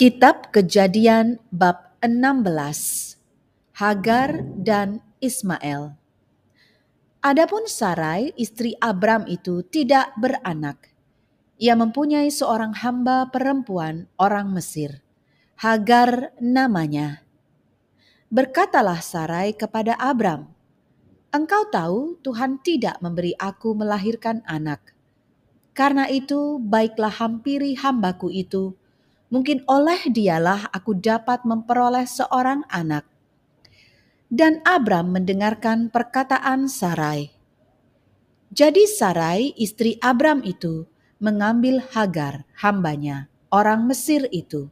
Kitab Kejadian bab 16 Hagar dan Ismail Adapun Sarai istri Abram itu tidak beranak. Ia mempunyai seorang hamba perempuan orang Mesir. Hagar namanya. Berkatalah Sarai kepada Abram, Engkau tahu Tuhan tidak memberi aku melahirkan anak. Karena itu baiklah hampiri hambaku itu mungkin oleh dialah aku dapat memperoleh seorang anak. Dan Abram mendengarkan perkataan Sarai. Jadi Sarai istri Abram itu mengambil Hagar hambanya, orang Mesir itu.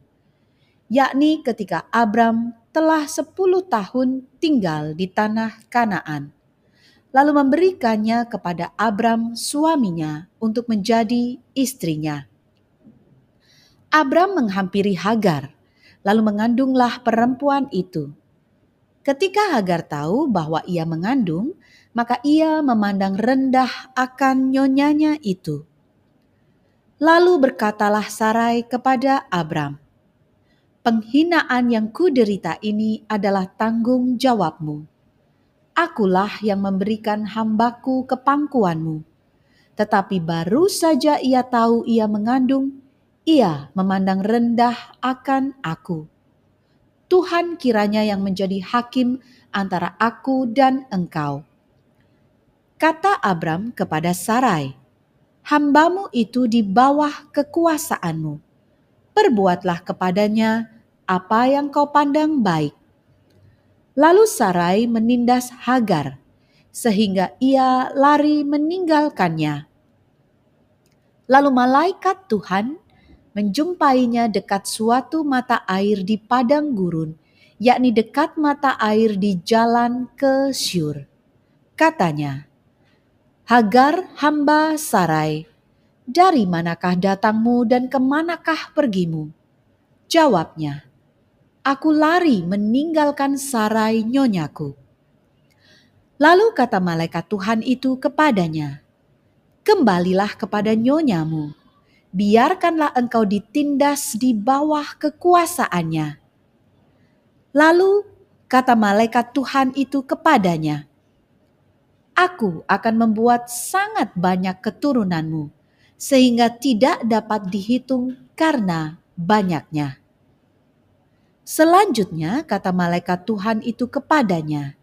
Yakni ketika Abram telah sepuluh tahun tinggal di tanah Kanaan. Lalu memberikannya kepada Abram suaminya untuk menjadi istrinya Abram menghampiri Hagar, lalu mengandunglah perempuan itu. Ketika Hagar tahu bahwa ia mengandung, maka ia memandang rendah akan nyonyanya itu. Lalu berkatalah Sarai kepada Abram, "Penghinaan yang kuderita ini adalah tanggung jawabmu. Akulah yang memberikan hambaku ke pangkuanmu." Tetapi baru saja ia tahu ia mengandung, ia memandang rendah akan aku. Tuhan kiranya yang menjadi hakim antara aku dan engkau. Kata Abram kepada Sarai, Hambamu itu di bawah kekuasaanmu. Perbuatlah kepadanya apa yang kau pandang baik. Lalu Sarai menindas Hagar, sehingga ia lari meninggalkannya. Lalu malaikat Tuhan menjumpainya dekat suatu mata air di padang gurun, yakni dekat mata air di jalan ke Syur. Katanya, Hagar hamba Sarai, dari manakah datangmu dan ke manakah pergimu? Jawabnya, aku lari meninggalkan Sarai nyonyaku. Lalu kata malaikat Tuhan itu kepadanya, Kembalilah kepada nyonyamu biarkanlah engkau ditindas di bawah kekuasaannya. Lalu kata malaikat Tuhan itu kepadanya, Aku akan membuat sangat banyak keturunanmu, sehingga tidak dapat dihitung karena banyaknya. Selanjutnya kata malaikat Tuhan itu kepadanya,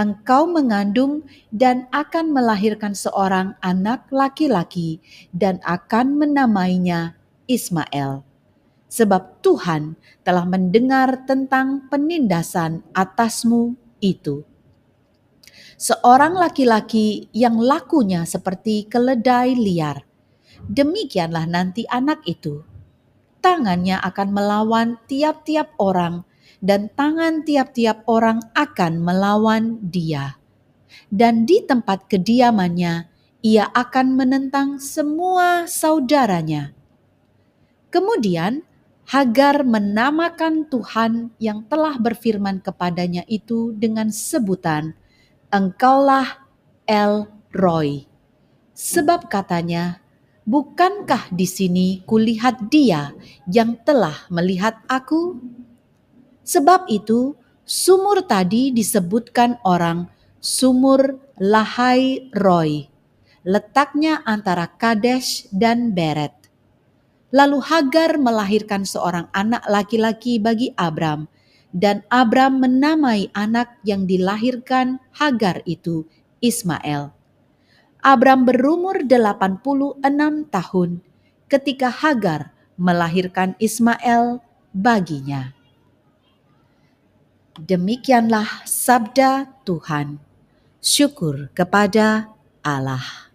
engkau mengandung dan akan melahirkan seorang anak laki-laki dan akan menamainya Ismail. Sebab Tuhan telah mendengar tentang penindasan atasmu itu. Seorang laki-laki yang lakunya seperti keledai liar. Demikianlah nanti anak itu. Tangannya akan melawan tiap-tiap orang dan tangan tiap-tiap orang akan melawan dia. Dan di tempat kediamannya, ia akan menentang semua saudaranya. Kemudian Hagar menamakan Tuhan yang telah berfirman kepadanya itu dengan sebutan, "Engkaulah El Roy." Sebab katanya, "Bukankah di sini kulihat Dia yang telah melihat aku?" Sebab itu, sumur tadi disebutkan orang sumur Lahai Roy, letaknya antara Kadesh dan Beret. Lalu Hagar melahirkan seorang anak laki-laki bagi Abram, dan Abram menamai anak yang dilahirkan Hagar itu Ismail. Abram berumur 86 tahun ketika Hagar melahirkan Ismail baginya. Demikianlah sabda Tuhan. Syukur kepada Allah.